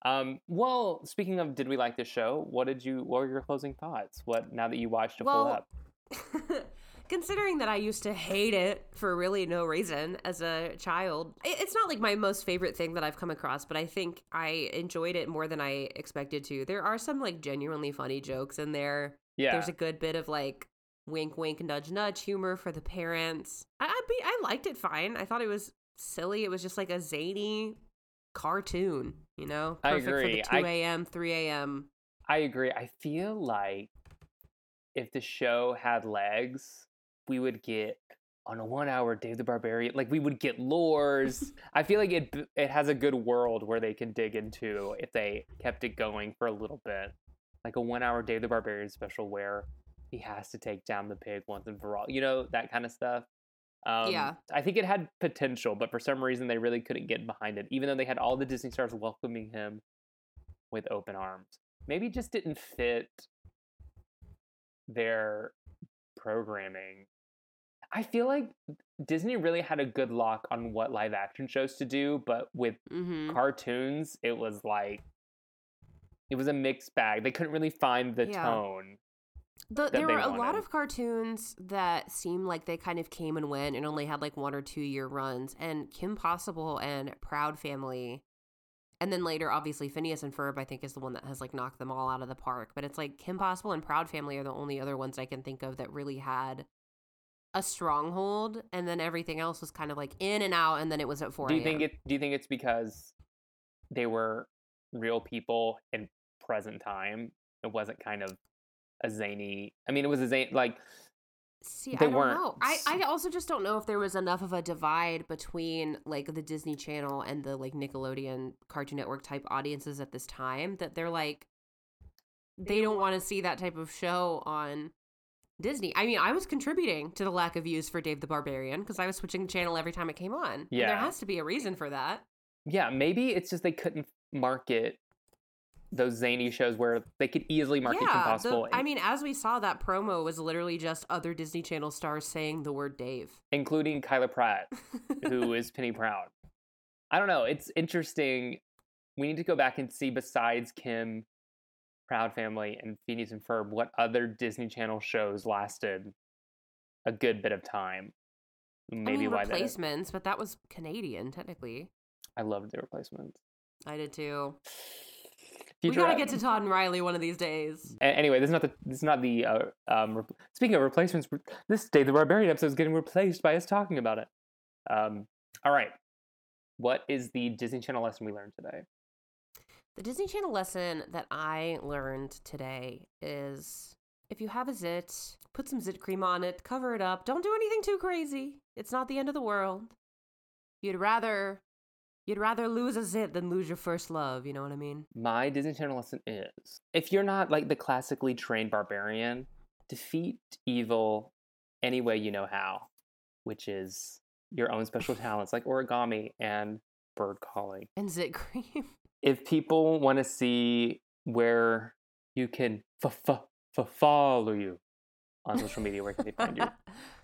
Um, well, speaking of, did we like the show? What did you? What were your closing thoughts? What now that you watched a full Well, up? considering that I used to hate it for really no reason as a child, it's not like my most favorite thing that I've come across, but I think I enjoyed it more than I expected to. There are some like genuinely funny jokes in there. Yeah, There's a good bit of like wink, wink, nudge, nudge humor for the parents. I I, be, I liked it fine. I thought it was silly. It was just like a zany cartoon, you know, I perfect agree. for the 2 a.m., 3 a.m. I agree. I feel like if the show had legs, we would get on a one-hour Dave the Barbarian. Like we would get lores. I feel like it it has a good world where they can dig into if they kept it going for a little bit, like a one-hour Dave the Barbarian special where he has to take down the pig once and for all. You know that kind of stuff. Um, Yeah. I think it had potential, but for some reason they really couldn't get behind it, even though they had all the Disney stars welcoming him with open arms. Maybe it just didn't fit their programming. I feel like Disney really had a good lock on what live action shows to do, but with Mm-hmm. cartoons, it was like it was a mixed bag. They couldn't really find the Yeah. tone. The, there were a lot of cartoons that seemed like they kind of came and went and only had like one or two year runs. And Kim Possible and Proud Family, and then later, obviously, Phineas and Ferb, I think, is the one that has like knocked them all out of the park. But it's like Kim Possible and Proud Family are the only other ones I can think of that really had a stronghold. And then everything else was kind of like in and out, and then it was at 4 Do you think it do you think it's because they were real people in present time? It wasn't kind of a zany I mean it was a zany like See, They I don't weren't know. I also just don't know if there was enough of a divide between like the Disney Channel and the like Nickelodeon Cartoon Network type audiences at this time that they're like they don't want to see that type of show on Disney. I mean, I was contributing to the lack of views for Dave the Barbarian because I was switching the channel every time it came on. And Yeah. there has to be a reason for that. yeah, maybe it's just they couldn't market those zany shows where they could easily market yeah, the- Possible, I mean, as we saw, that promo was literally just other Disney Channel stars saying the word Dave. including Kyla Pratt, who is Penny Proud. I don't know. It's interesting we need to go back and see besides Kim, Proud Family, and Phineas and Ferb, what other Disney Channel shows lasted a good bit of time. Maybe I mean, why replacements, but that was Canadian technically. I loved the replacements. I did too. We gotta get to Todd and Riley one of these days. Anyway, this is not the this is not the uh, um. Re- speaking of replacements, re- this Dave the Barbarian episode is getting replaced by us talking about it. Um. All right. What is the Disney Channel lesson we learned today? The Disney Channel lesson that I learned today is if you have a zit, put some zit cream on it, cover it up. Don't do anything too crazy. It's not the end of the world. You'd rather you'd rather lose a zit than lose your first love, you know what I mean? My Disney Channel lesson is if you're not like the classically trained barbarian, defeat evil any way you know how, which is your own special talents like origami and bird calling. And zit cream. If people want to see where you can f- f- f- follow you on social media, where can they find you?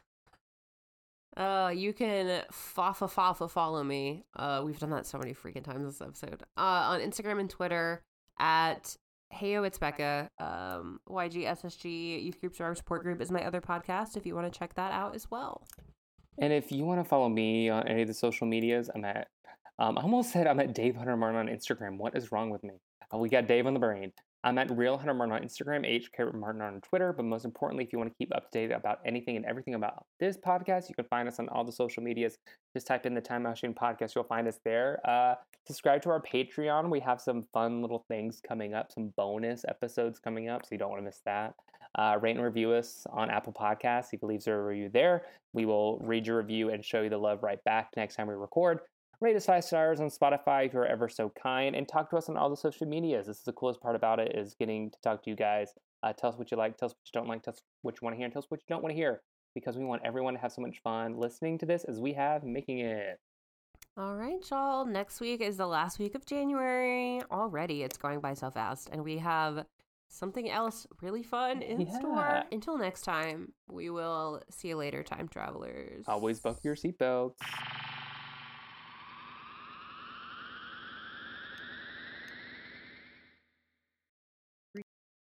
Uh, you can fa fa fa fa follow me. Uh, we've done that so many freaking times this episode. Uh, on Instagram and Twitter at Heyo It's Becca. Um, YG SSG Youth Group Survivor Support Group is my other podcast. If you want to check that out as well. And if you want to follow me on any of the social medias, I'm at. Um, I almost said I'm at Dave Hunter Martin on Instagram. What is wrong with me? Uh, we got Dave on the brain. I'm at Real Hunter Martin on Instagram, HK Martin on Twitter. But most importantly, if you want to keep up to date about anything and everything about this podcast, you can find us on all the social medias. Just type in the Time Mousechine Podcast. You'll find us there. Uh, subscribe to our Patreon. We have some fun little things coming up, some bonus episodes coming up, so you don't want to miss that. Uh, rate and review us on Apple Podcasts. If you leave a review there, we will read your review and show you the love right back next time we record. Rate us five stars on Spotify if you're ever so kind, and talk to us on all the social medias. This is the coolest part about it is getting to talk to you guys. Uh, tell us what you like, tell us what you don't like, tell us what you want to hear, and tell us what you don't want to hear, because we want everyone to have so much fun listening to this as we have making it. All right, y'all. Next week is the last week of January. Already, it's going by so fast, and we have something else really fun in store. Until next time, we will see you later, time travelers. Always buckle your seatbelts.